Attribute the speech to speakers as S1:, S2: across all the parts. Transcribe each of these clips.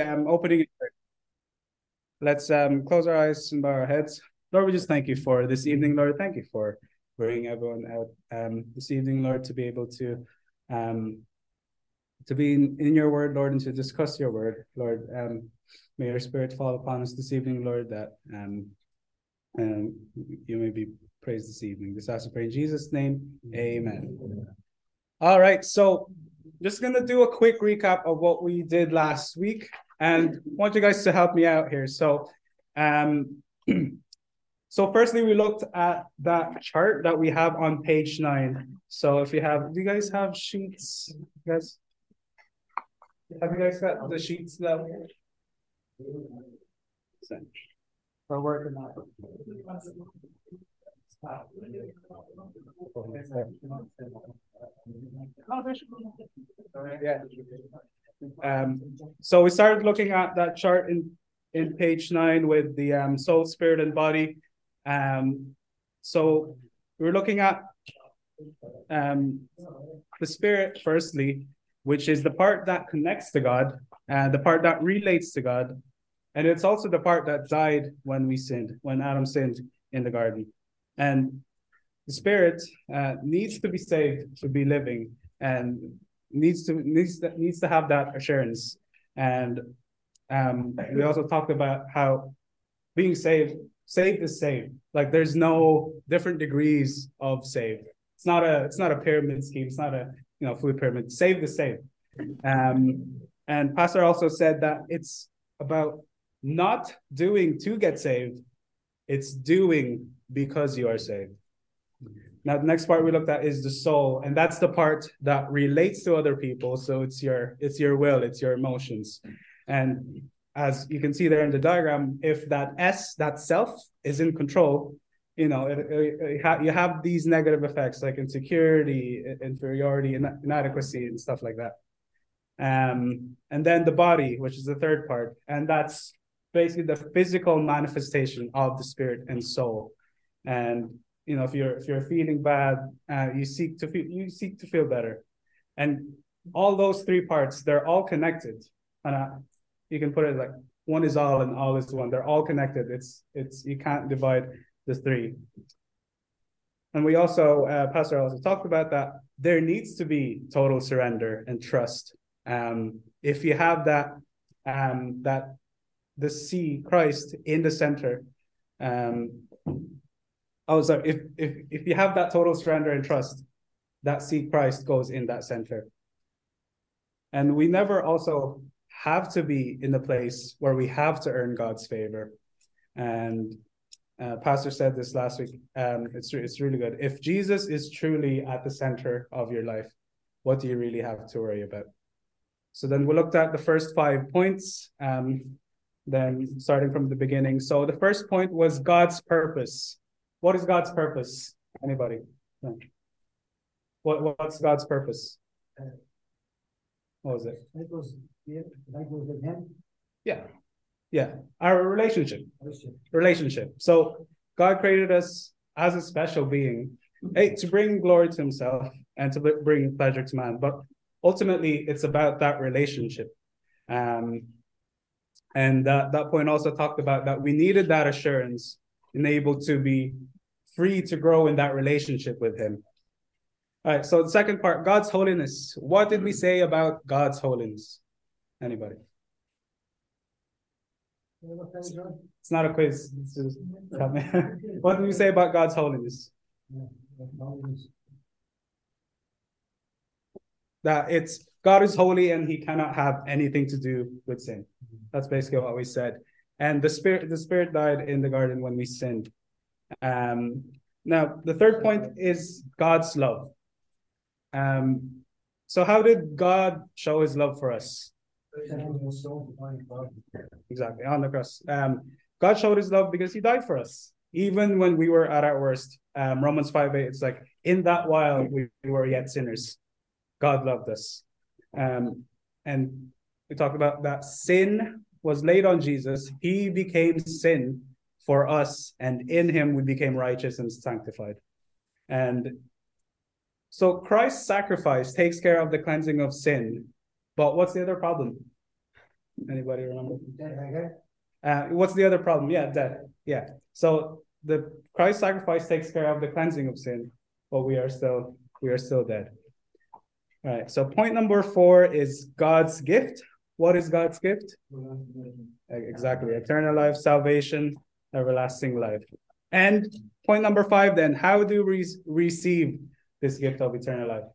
S1: um, opening. Let's um, close our eyes and bow our heads. Lord, we just thank you for this evening, Lord. Thank you for bringing everyone out um, this evening, Lord, to be able to um, to be in, in, your word, Lord, and to discuss your word, Lord. Um, may your spirit fall upon us this evening, Lord, that um, um, you may be praised this evening. This I pray in Jesus' name. Amen. All right, so just gonna do a quick recap of what we did last week, and want you guys to help me out here. So, um, so firstly, we looked at that chart that we have on page nine. So if you have, do you guys have sheets? You guys, have you guys got the sheets that we're working on? Yeah. Um, so we started looking at that chart in, in page nine with the um, soul, spirit, and body. Um, so we're looking at um, the spirit firstly, which is the part that connects to God, and the part that relates to God, and it's also the part that died when we sinned, when Adam sinned in the garden. And the spirit uh, needs to be saved to be living and needs to needs to, needs to have that assurance. And um, we also talked about how being saved, saved is saved. Like there's no different degrees of saved. It's not a it's not a pyramid scheme. It's not a you know food pyramid. Saved is saved. Um, and Pastor also said that it's about not doing to get saved. It's doing because you are saved. Now, the next part we looked at is the soul, and that's the part that relates to other people. So it's your it's your will, it's your emotions, and as you can see there in the diagram, if that S, that self, is in control, you know, it, it, it, you have these negative effects like insecurity, inferiority, inadequacy, and stuff like that. Um, and then the body, which is the third part, and that's basically the physical manifestation of the spirit and soul. And you know if you're if you're feeling bad uh, you seek to feel you seek to feel better. And all those three parts they're all connected. And uh, you can put it like one is all and all is one. They're all connected. It's it's you can't divide the three. And we also uh, pastor also talked about that there needs to be total surrender and trust. Um, if you have that um, that the see christ in the center um, oh sorry if if if you have that total surrender and trust that see christ goes in that center. And we never also have to be in the place where we have to earn god's favor. And uh, pastor said this last week um, it's, it's really good. If jesus is truly at the center of your life what do you really have to worry about? So then we looked at the first five points um, then starting from the beginning. So the first point was god's purpose what is God's purpose? Anybody? What what's God's purpose? What was it? That was that was with him. Yeah, yeah. Our relationship. Relationship. So God created us as a special being, hey, to bring glory to Himself and to bring pleasure to man. But ultimately, it's about that relationship. Um, and that, that point also talked about that we needed that assurance and able to be free to grow in that relationship with him. All right, so the second part, God's holiness. What did we say about God's holiness? Anybody? It's not a quiz. What did we say about God's holiness? That it's God is holy and he cannot have anything to do with sin. That's basically what we said. And the spirit the spirit died in the garden when we sinned. Um, now, the third point is God's love. Um, so, how did God show his love for us? Exactly, on the cross. Um, God showed his love because he died for us, even when we were at our worst. Um, Romans 5 8, it's like, in that while we were yet sinners, God loved us. Um, and we talked about that sin was laid on Jesus. He became sin for us, and in him we became righteous and sanctified. And so Christ's sacrifice takes care of the cleansing of sin. But what's the other problem? Anybody remember? Uh, what's the other problem? Yeah, death. Yeah. So the Christ sacrifice takes care of the cleansing of sin, but we are still we are still dead. All right. So point number four is God's gift. What is God's gift? Exactly. Eternal life, salvation, everlasting life. And point number five, then, how do we receive this gift of eternal life?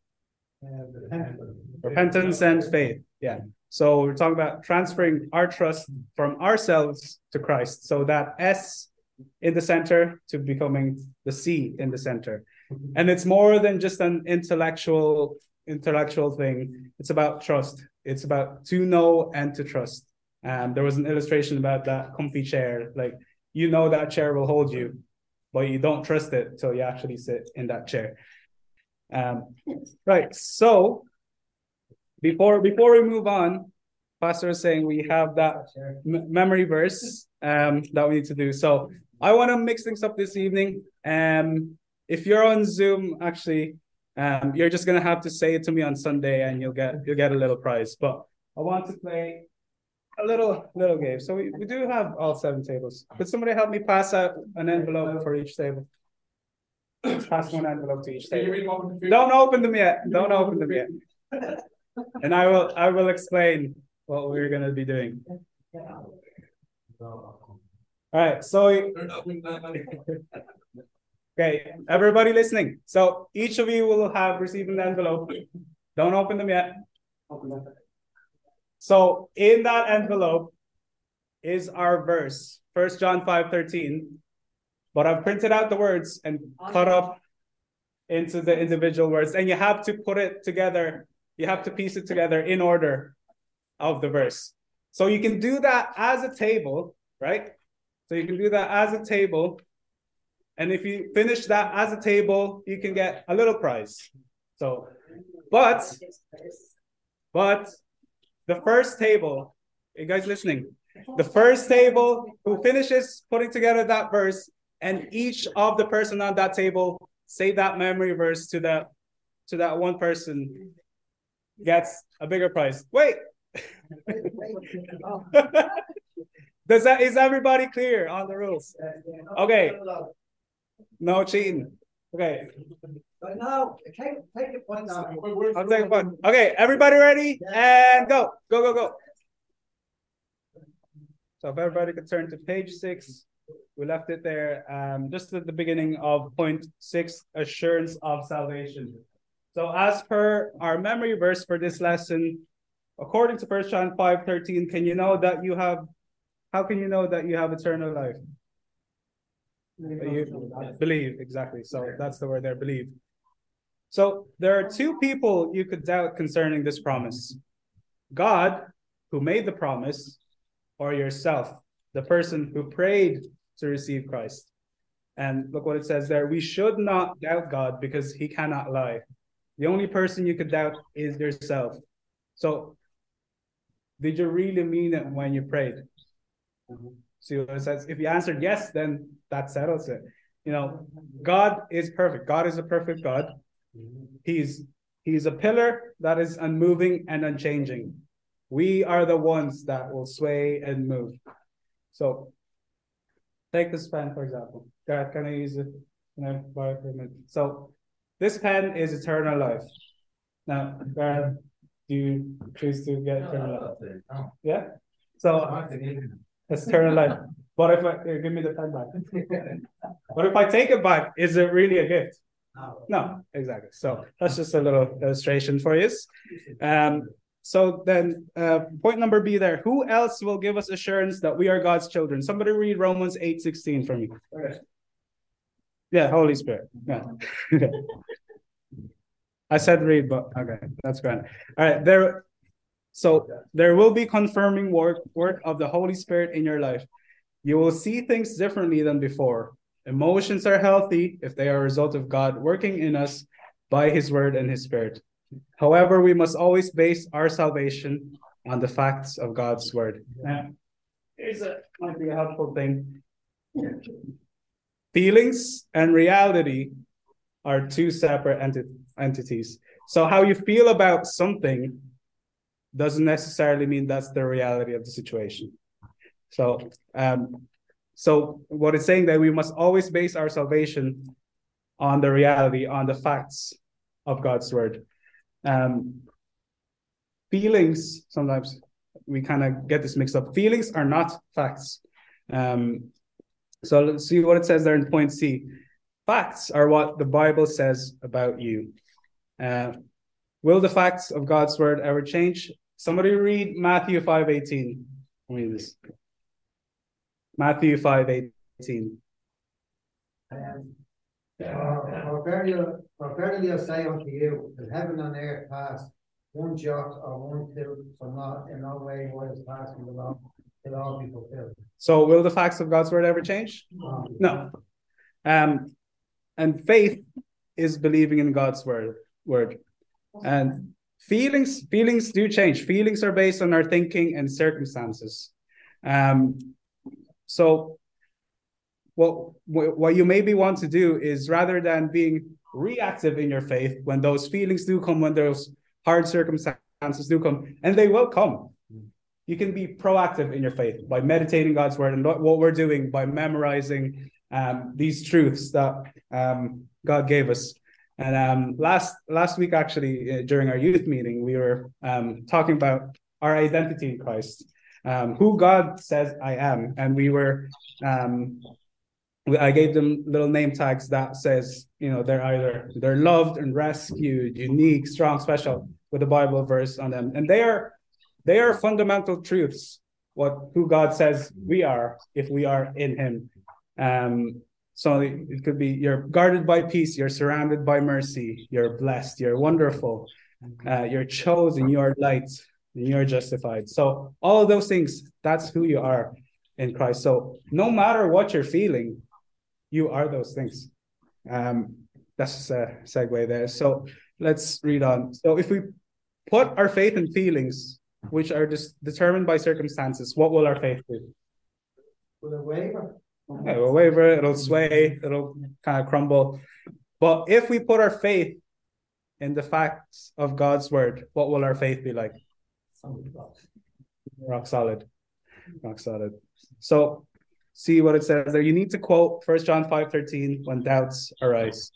S1: Repentance and faith. Yeah. So we're talking about transferring our trust from ourselves to Christ. So that S in the center to becoming the C in the center. And it's more than just an intellectual intellectual thing. It's about trust. It's about to know and to trust. Um, there was an illustration about that comfy chair. Like you know that chair will hold you, but you don't trust it till you actually sit in that chair. Um, right. So before before we move on, Pastor is saying we have that m- memory verse um, that we need to do. So I want to mix things up this evening. Um, if you're on Zoom, actually, um, you're just gonna have to say it to me on Sunday, and you'll get you'll get a little prize. But I want to play a little little game. So we, we do have all seven tables. Could somebody help me pass out an envelope for each table? pass one envelope to each table. Don't open them yet. Don't open them yet. And I will I will explain what we're gonna be doing. All right, so okay, everybody listening. So each of you will have received an envelope. Don't open them yet. So in that envelope is our verse, First John 5 13. But I've printed out the words and cut up into the individual words, and you have to put it together. You have to piece it together in order of the verse. So you can do that as a table, right? So you can do that as a table. And if you finish that as a table, you can get a little prize. So, but, but the first table, you guys listening? The first table who finishes putting together that verse, and each of the person on that table say that memory verse to that to that one person gets a bigger prize. Wait. Does that is everybody clear on the rules? Okay. No cheating. Okay.
S2: But no, take, take it one now.
S1: I'll take one. Okay, everybody ready? And go. Go, go, go. So if everybody could turn to page six, we left it there um, just at the beginning of point six, assurance of salvation. So as per our memory verse for this lesson, according to First John 5 13, can you know that you have how can you know that you have eternal life? You believe, exactly. So that's the word there, believe. So there are two people you could doubt concerning this promise God, who made the promise, or yourself, the person who prayed to receive Christ. And look what it says there. We should not doubt God because he cannot lie. The only person you could doubt is yourself. So, did you really mean it when you prayed? Mm-hmm. See what it says? If you answered yes, then that settles it. You know, God is perfect. God is a perfect God. He's he's a pillar that is unmoving and unchanging. We are the ones that will sway and move. So take this pen, for example. God, can I use it? Can I borrow it for a minute? So this pen is eternal life. Now, God, do you choose to get eternal life? Yeah? So it's eternal life. What if I give me the pen back? what if I take it back? Is it really a gift? No, exactly. So that's just a little illustration for you. Um, so then, uh, point number B there. Who else will give us assurance that we are God's children? Somebody read Romans eight sixteen for me. Okay. Yeah, Holy Spirit. Yeah. I said read, but okay, that's great. All right, there. So there will be confirming work work of the Holy Spirit in your life. You will see things differently than before. Emotions are healthy if they are a result of God working in us by his word and his spirit. However, we must always base our salvation on the facts of God's word. Now, here's a might be a helpful thing. Feelings and reality are two separate enti- entities. So how you feel about something doesn't necessarily mean that's the reality of the situation. So, um, so what it's saying that we must always base our salvation on the reality, on the facts of God's word. Um, feelings sometimes we kind of get this mixed up. Feelings are not facts. Um, so let's see what it says there in point C. Facts are what the Bible says about you. Uh, will the facts of God's word ever change? Somebody read Matthew 5 18. Read this. Matthew 5 18.
S2: Um, for verily, I say unto you, that heaven and earth pass, one jot or one tittle shall not in no way what is passing below, till all be fulfilled.
S1: So, will the facts of God's word ever change? No. Um, and faith is believing in God's word. Word, and feelings feelings do change. Feelings are based on our thinking and circumstances. Um, so, what what you maybe want to do is rather than being reactive in your faith when those feelings do come, when those hard circumstances do come, and they will come. You can be proactive in your faith by meditating God's word and what we're doing by memorizing um, these truths that um, God gave us. And um, last last week, actually, uh, during our youth meeting, we were um, talking about our identity in Christ, um, who God says I am, and we were. Um, I gave them little name tags that says, you know, they're either they're loved and rescued, unique, strong, special, with a Bible verse on them, and they are they are fundamental truths. What who God says we are if we are in Him. Um, so it could be you're guarded by peace, you're surrounded by mercy, you're blessed, you're wonderful, uh, you're chosen, you're light, and you're justified. So all of those things, that's who you are in Christ. So no matter what you're feeling, you are those things. Um, that's a segue there. So let's read on. So if we put our faith in feelings, which are just determined by circumstances, what will our faith do?
S2: Will it waver?
S1: Yeah, it'll waver, it'll sway, it'll kind of crumble. But if we put our faith in the facts of God's word, what will our faith be like? Rock solid. Rock solid. So see what it says there. You need to quote First John 5 13 when doubts arise.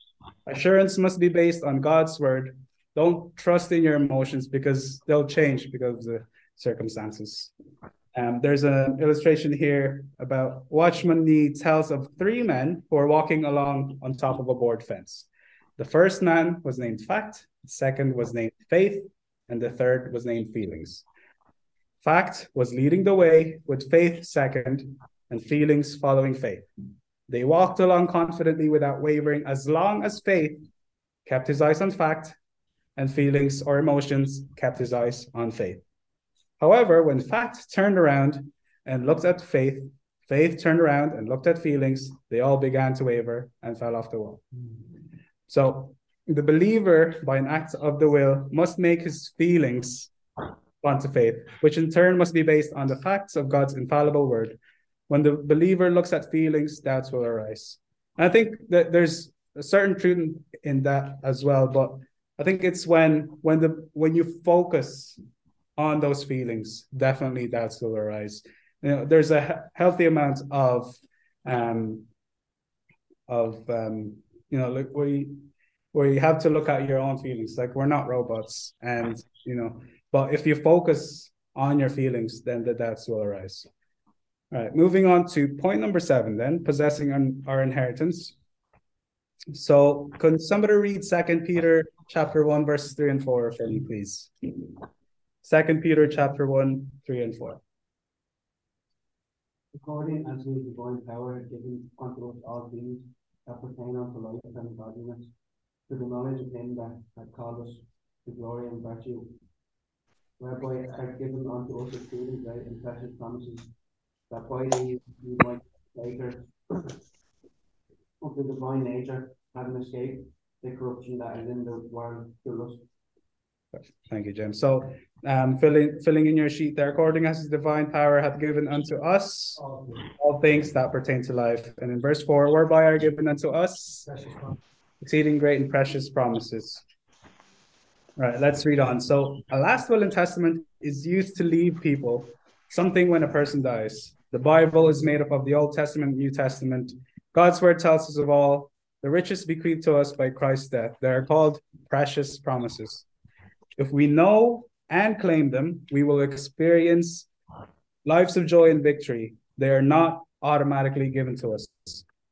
S1: Assurance must be based on God's word. Don't trust in your emotions because they'll change because of the circumstances. Um, there's an illustration here about Watchman Nee tells of three men who are walking along on top of a board fence. The first man was named Fact, the second was named Faith, and the third was named Feelings. Fact was leading the way, with Faith second, and Feelings following Faith. They walked along confidently without wavering as long as Faith kept his eyes on Fact, and Feelings or emotions kept his eyes on Faith. However, when fact turned around and looked at faith, faith turned around and looked at feelings, they all began to waver and fell off the wall. So the believer, by an act of the will, must make his feelings onto faith, which in turn must be based on the facts of God's infallible word. When the believer looks at feelings, doubts will arise. And I think that there's a certain truth in that as well, but I think it's when when the when you focus on those feelings, definitely that will arise. You know, there's a healthy amount of um of um you know like we where you have to look at your own feelings. Like we're not robots and you know but if you focus on your feelings then the doubts will arise all right moving on to point number seven then possessing our inheritance. So can somebody read second peter chapter 1 verses 3 and 4 for me please Second Peter chapter one, three and four.
S3: According as his divine power given unto us all things that pertain unto life and godliness, to the knowledge of him that hath called us to glory and virtue, whereby are given unto us exceeding great and precious promises, that by these we might later of the divine nature, having escaped the corruption that is in the world through lust
S1: Thank you, Jim. So, um, filling filling in your sheet there, according as His divine power hath given unto us all things that pertain to life, and in verse four, whereby are given unto us exceeding great and precious promises. Right, let's read on. So, a last will and testament is used to leave people something when a person dies. The Bible is made up of the Old Testament, New Testament. God's word tells us of all the riches bequeathed to us by Christ's death. They are called precious promises. If we know and claim them, we will experience lives of joy and victory. They are not automatically given to us.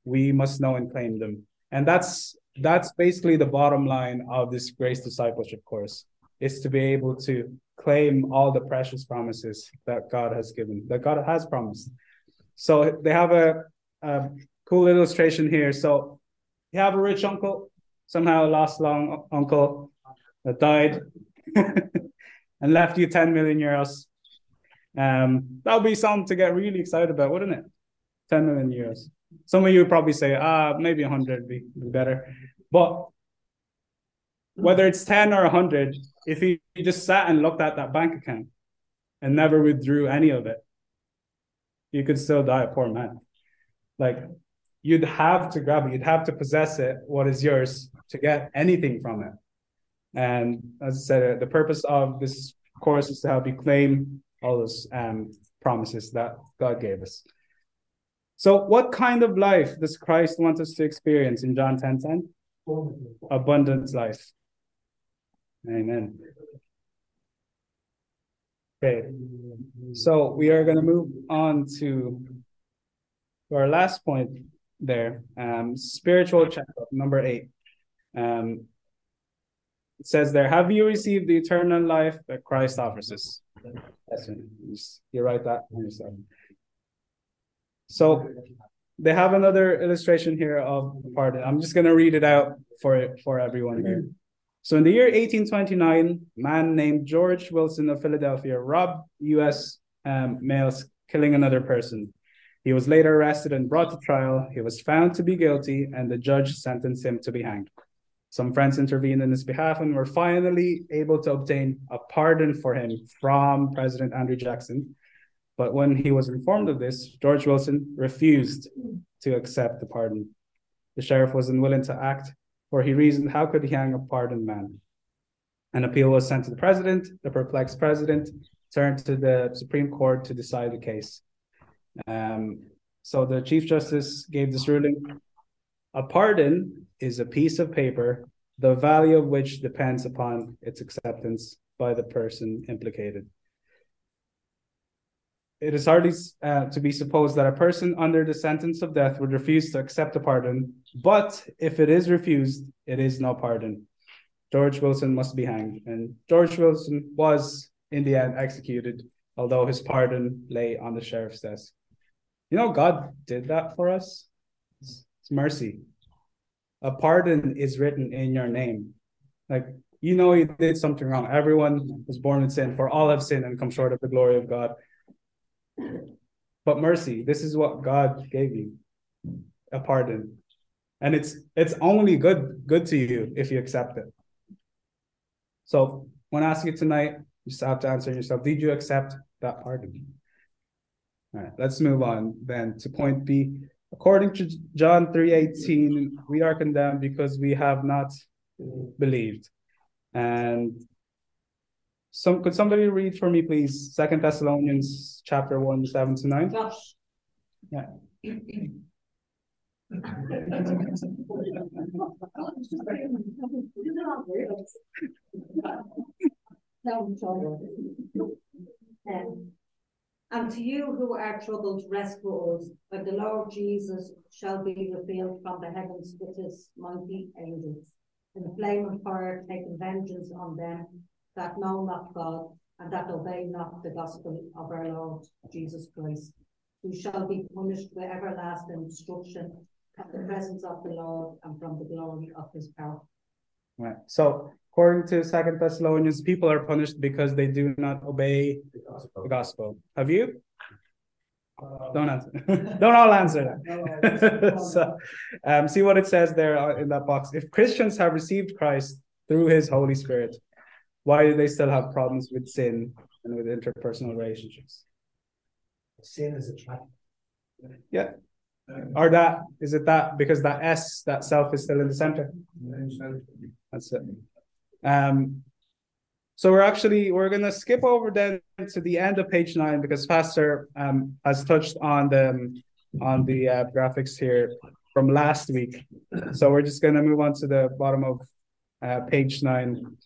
S1: We must know and claim them. And that's that's basically the bottom line of this grace discipleship course is to be able to claim all the precious promises that God has given, that God has promised. So they have a, a cool illustration here. So you have a rich uncle, somehow lost long uncle that died and left you 10 million euros. Um, that would be something to get really excited about, wouldn't it? 10 million euros. Some of you would probably say, ah, maybe 100 would be, be better. But whether it's 10 or 100, if you just sat and looked at that bank account and never withdrew any of it, you could still die a poor man. Like you'd have to grab it, you'd have to possess it, what is yours, to get anything from it. And as I said, the purpose of this course is to help you claim all those um, promises that God gave us. So, what kind of life does Christ want us to experience in John 10 10? Abundant life. Amen. Okay, so we are going to move on to our last point there um, spiritual checkup, number eight. Um, it says there, Have you received the eternal life that Christ offers us? You write that. So they have another illustration here of pardon. I'm just going to read it out for for everyone here. So in the year 1829, a man named George Wilson of Philadelphia robbed U.S. Um, mails, killing another person. He was later arrested and brought to trial. He was found to be guilty, and the judge sentenced him to be hanged. Some friends intervened in his behalf and were finally able to obtain a pardon for him from President Andrew Jackson. But when he was informed of this, George Wilson refused to accept the pardon. The sheriff was unwilling to act, for he reasoned, how could he hang a pardoned man? An appeal was sent to the president. The perplexed president turned to the Supreme Court to decide the case. Um, so the Chief Justice gave this ruling a pardon is a piece of paper, the value of which depends upon its acceptance by the person implicated. It is hardly uh, to be supposed that a person under the sentence of death would refuse to accept a pardon, but if it is refused, it is no pardon. George Wilson must be hanged. And George Wilson was, in the end, executed, although his pardon lay on the sheriff's desk. You know, God did that for us. It's, mercy. A pardon is written in your name. Like, you know, you did something wrong. Everyone was born in sin, for all have sinned and come short of the glory of God. But mercy, this is what God gave you a pardon. And it's it's only good good to you if you accept it. So when I ask you tonight, you just have to answer yourself, did you accept that pardon? All right, let's move on then to point B. According to John 3:18, we are condemned because we have not believed. And some could somebody read for me, please, Second Thessalonians chapter 1, 7 to 9?
S4: Josh.
S1: Yeah.
S4: And to you who are troubled, rest for us, when the Lord Jesus shall be revealed from the heavens with his mighty angels, in the flame of fire, taking vengeance on them that know not God, and that obey not the gospel of our Lord Jesus Christ, who shall be punished with everlasting destruction at the presence of the Lord and from the glory of his power.
S1: Right. So according to Second Thessalonians, people are punished because they do not obey the gospel. The gospel. Have you? Uh, don't answer. don't all answer that. so, um, see what it says there in that box. If Christians have received Christ through His Holy Spirit, why do they still have problems with sin and with interpersonal relationships?
S2: Sin is attractive.
S1: Yeah. Or that is it that because that S, that self is still in the center? That's it. Um, So we're actually we're gonna skip over then to the end of page nine because Pastor um, has touched on the on the uh, graphics here from last week. So we're just gonna move on to the bottom of uh, page nine,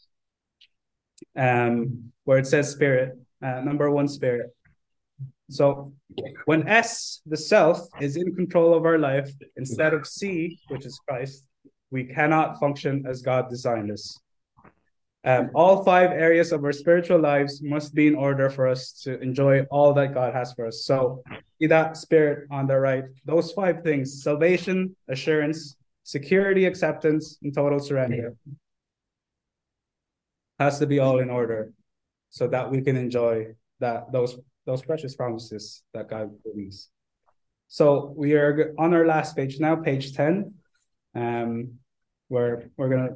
S1: um, where it says spirit, uh, number one spirit. So when S, the self, is in control of our life instead of C, which is Christ, we cannot function as God designed us. Um, all five areas of our spiritual lives must be in order for us to enjoy all that God has for us. So, see that spirit on the right, those five things salvation, assurance, security, acceptance, and total surrender has to be all in order so that we can enjoy that those those precious promises that God believes. So we are on our last page now, page 10. Um, where we're gonna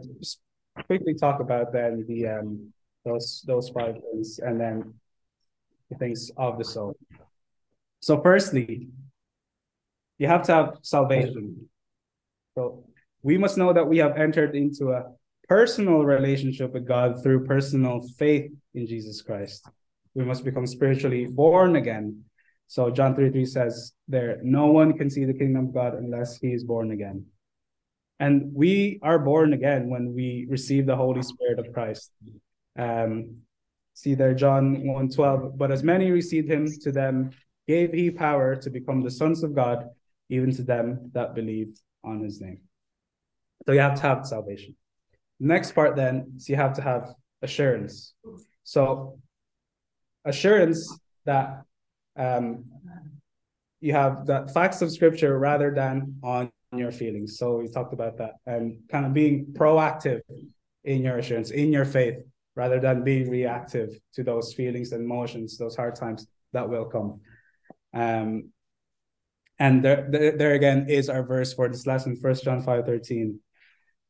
S1: quickly talk about then the um those those five things and then the things of the soul. So firstly, you have to have salvation. So we must know that we have entered into a personal relationship with God through personal faith in Jesus Christ. We must become spiritually born again. So John 3 3 says there, no one can see the kingdom of God unless he is born again. And we are born again when we receive the Holy Spirit of Christ. Um, see there, John 1 12. But as many received him, to them gave he power to become the sons of God, even to them that believed on his name. So you have to have salvation. next part then is you have to have assurance. So assurance that um, you have the facts of scripture rather than on your feelings. So we talked about that and kind of being proactive in your assurance, in your faith, rather than being reactive to those feelings and emotions, those hard times that will come. Um, and there, there, again is our verse for this lesson, First John 5 13.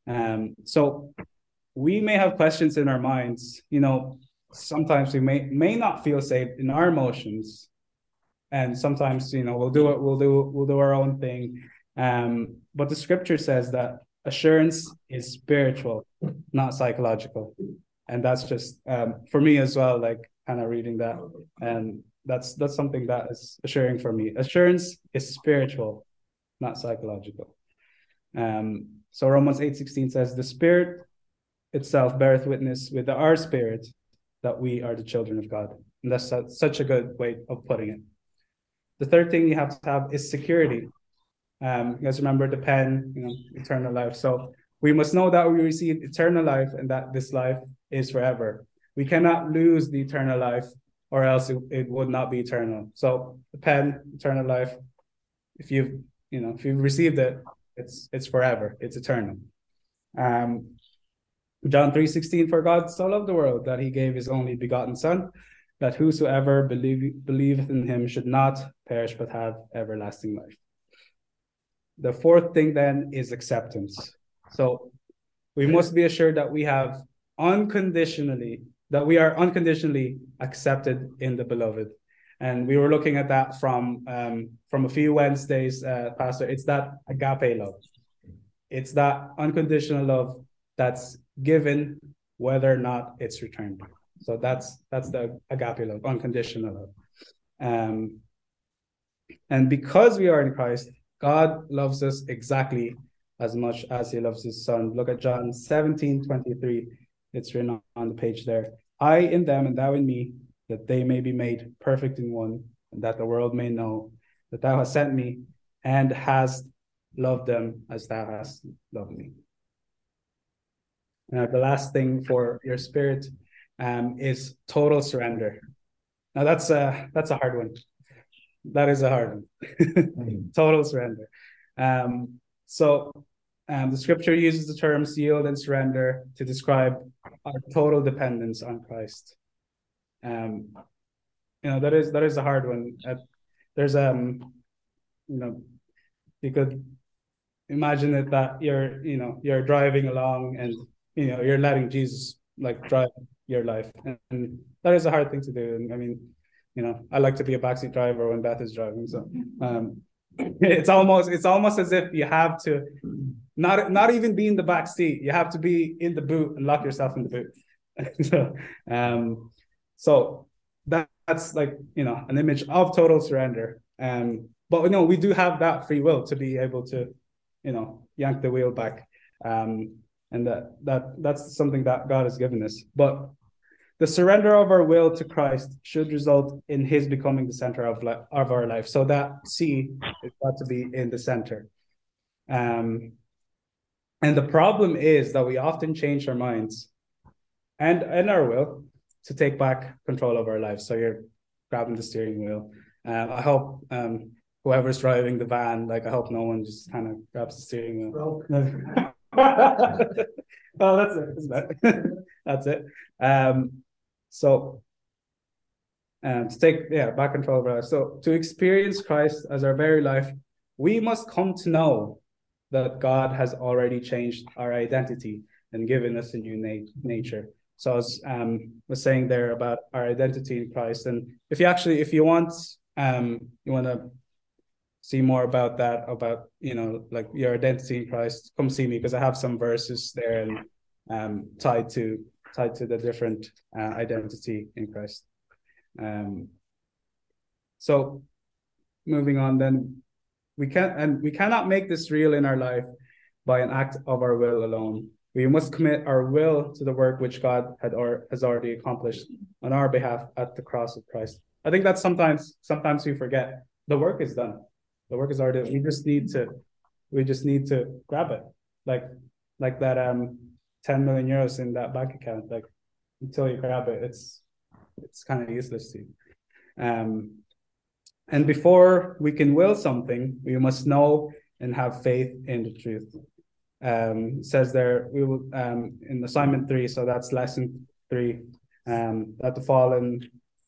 S1: Um, so we may have questions in our minds, you know, sometimes we may may not feel safe in our emotions. And sometimes, you know, we'll do it, we'll do we'll do our own thing um, but the scripture says that assurance is spiritual, not psychological. And that's just um, for me as well, like kind of reading that. And that's that's something that is assuring for me. Assurance is spiritual, not psychological. Um, so Romans 8:16 says, The Spirit itself beareth witness with our spirit that we are the children of God. And that's such a good way of putting it. The third thing you have to have is security. Um, you guys remember the pen, you know, eternal life. So we must know that we receive eternal life and that this life is forever. We cannot lose the eternal life or else it, it would not be eternal. So the pen, eternal life, if you've, you know, if you've received it, it's it's forever, it's eternal. Um, John 3:16 for God so loved the world that he gave his only begotten son that whosoever believe, believeth in him should not perish but have everlasting life. The fourth thing then is acceptance. So we must be assured that we have unconditionally, that we are unconditionally accepted in the beloved. And we were looking at that from um, from a few Wednesdays, uh, Pastor. It's that agape love. It's that unconditional love that's given whether or not it's returned. So that's that's the agape love, unconditional love. Um, and because we are in Christ, God loves us exactly as much as he loves his son. Look at John 17 23. It's written on the page there. I in them and thou in me, that they may be made perfect in one, and that the world may know that thou hast sent me and hast loved them as thou hast loved me. Now, the last thing for your spirit um, is total surrender. Now, that's a that's a hard one that is a hard one. Mm. Total surrender. Um, so um, the scripture uses the terms yield and surrender to describe our total dependence on Christ. Um, you know that is that is a hard one. Uh, there's um, you know, you could imagine it that you're you know you're driving along and you know you're letting Jesus like drive your life, and, and that is a hard thing to do. And I mean, you know, I like to be a backseat driver when Beth is driving. So um, it's almost it's almost as if you have to not not even be in the back seat. You have to be in the boot and lock yourself in the boot. so, um, so that, that's like you know an image of total surrender. Um, but you know we do have that free will to be able to, you know, yank the wheel back. Um, and that that that's something that God has given us. But the surrender of our will to Christ should result in His becoming the center of li- of our life. So that C is got to be in the center. Um, and the problem is that we often change our minds and and our will to take back control of our lives. So you're grabbing the steering wheel. Uh, I hope um, whoever's driving the van, like I hope no one just kind of grabs the steering wheel. Oh, it. That's it. that's it. Um, so, and to take yeah back control of our. So to experience Christ as our very life, we must come to know that God has already changed our identity and given us a new na- nature. So I was um was saying there about our identity in Christ, and if you actually if you want um you want to see more about that about you know like your identity in Christ, come see me because I have some verses there and um tied to tied to the different uh, identity in Christ. Um. So, moving on, then we can and we cannot make this real in our life by an act of our will alone. We must commit our will to the work which God had or has already accomplished on our behalf at the cross of Christ. I think that sometimes sometimes we forget the work is done. The work is already. We just need to we just need to grab it, like like that um 10 million euros in that bank account. Like until you grab it, it's it's kind of useless to you. Um, and before we can will something, we must know and have faith in the truth. Um, says there we will um, in assignment three, so that's lesson three, um, that the fallen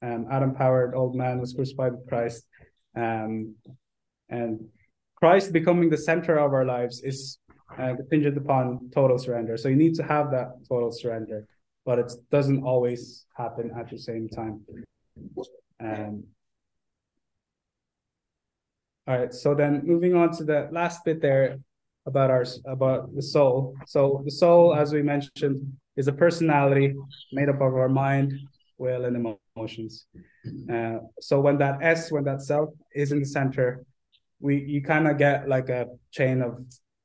S1: um, Adam powered old man was crucified with Christ. Um, and Christ becoming the center of our lives is uh, contingent upon total surrender. So you need to have that total surrender, but it doesn't always happen at the same time. Um, all right. So then moving on to the last bit there about our about the soul. So the soul, as we mentioned, is a personality made up of our mind, will, and emotions. Uh, so when that S, when that self is in the center, we you kind of get like a chain of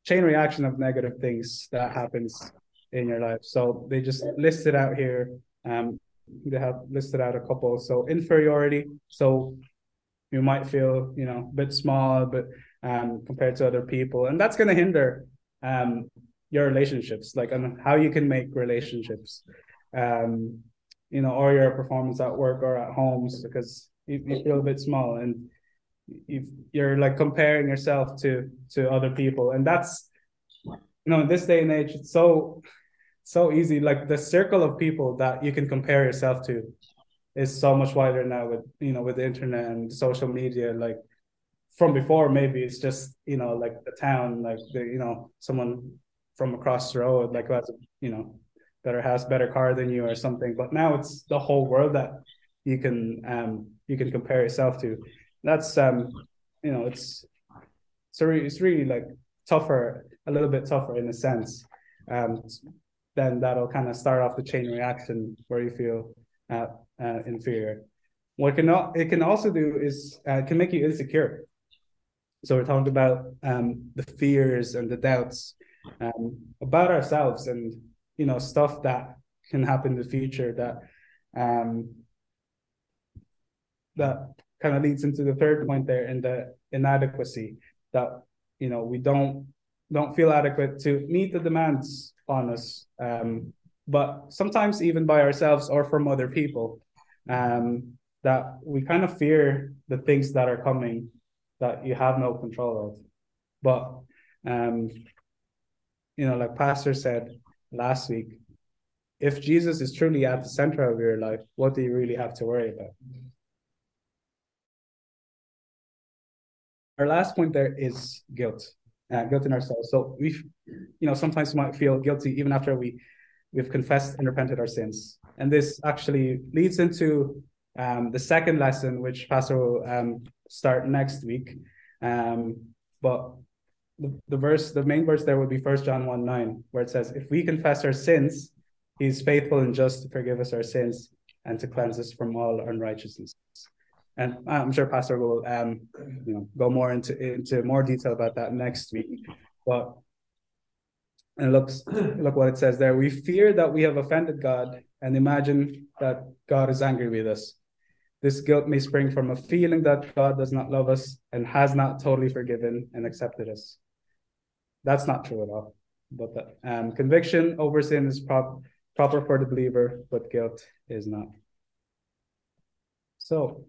S1: chain reaction of negative things that happens in your life. So they just listed out here. Um, they have listed out a couple. So inferiority. So you might feel you know a bit small, but um, compared to other people, and that's going to hinder um, your relationships, like and how you can make relationships, um, you know, or your performance at work or at homes because you, you feel a bit small and you you're like comparing yourself to to other people, and that's you know in this day and age it's so so easy. Like the circle of people that you can compare yourself to is so much wider now with you know with the internet and social media. Like from before maybe it's just you know like the town like the you know someone from across the road like who has a you know better house better car than you or something. But now it's the whole world that you can um you can compare yourself to that's um you know it's really, it's really like tougher a little bit tougher in a sense um then that'll kind of start off the chain reaction where you feel uh, uh, inferior. What it can it can also do is uh, can make you insecure. So we're talking about um, the fears and the doubts um, about ourselves, and you know stuff that can happen in the future that um, that kind of leads into the third point there in the inadequacy that you know we don't don't feel adequate to meet the demands on us. Um, but sometimes even by ourselves or from other people um, that we kind of fear the things that are coming that you have no control of. But um, you know like pastor said last week if jesus is truly at the center of your life what do you really have to worry about our last point there is guilt uh, guilt in ourselves so we you know sometimes we might feel guilty even after we we've confessed and repented our sins. And this actually leads into um, the second lesson, which Pastor will um, start next week. Um, but the, the verse, the main verse there would be First John 1 9, where it says, If we confess our sins, He is faithful and just to forgive us our sins and to cleanse us from all unrighteousness. And I'm sure Pastor will um, you know, go more into into more detail about that next week. But and looks look what it says there. We fear that we have offended God and imagine that God is angry with us. This guilt may spring from a feeling that God does not love us and has not totally forgiven and accepted us. That's not true at all. But the, um, conviction over sin is prop, proper for the believer, but guilt is not. So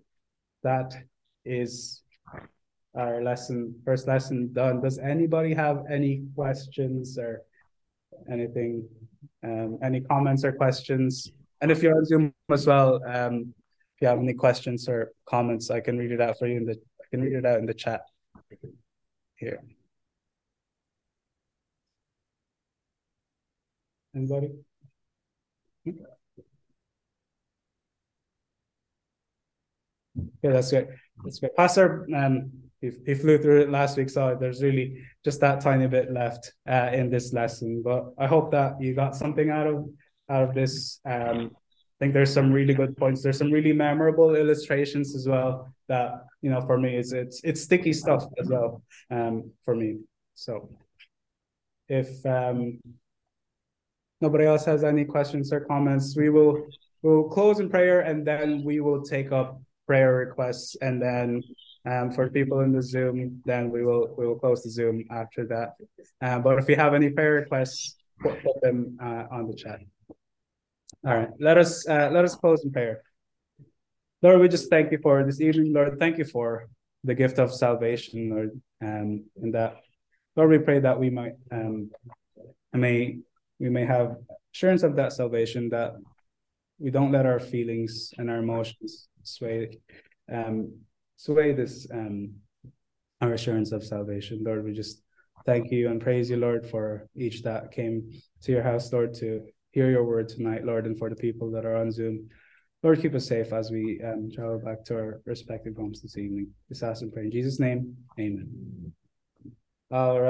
S1: that is our lesson, first lesson done. Does anybody have any questions or anything, um, any comments or questions? And if you're on Zoom as well, um, if you have any questions or comments, I can read it out for you in the I can read it out in the chat here. Anybody? Yeah, that's great. That's great. Pastor, um, he, he flew through it last week, so there's really just that tiny bit left uh, in this lesson. But I hope that you got something out of out of this. Um, I think there's some really good points. There's some really memorable illustrations as well. That you know, for me, it's it's it's sticky stuff as well. Um, for me. So, if um, nobody else has any questions or comments, we will we'll close in prayer and then we will take up prayer requests and then um, for people in the Zoom, then we will we will close the Zoom after that. Uh, but if you have any prayer requests, put, put them uh, on the chat. All right, let us uh, let us close in prayer. Lord, we just thank you for this evening. Lord, thank you for the gift of salvation, Lord, um, and that Lord, we pray that we might um, may we may have assurance of that salvation that we don't let our feelings and our emotions sway um, sway this um, our assurance of salvation. Lord, we just thank you and praise you, Lord, for each that came to your house, Lord, to hear your word tonight, Lord, and for the people that are on Zoom. Lord, keep us safe as we um, travel back to our respective homes this evening. This ask and pray in Jesus' name. Amen. All right.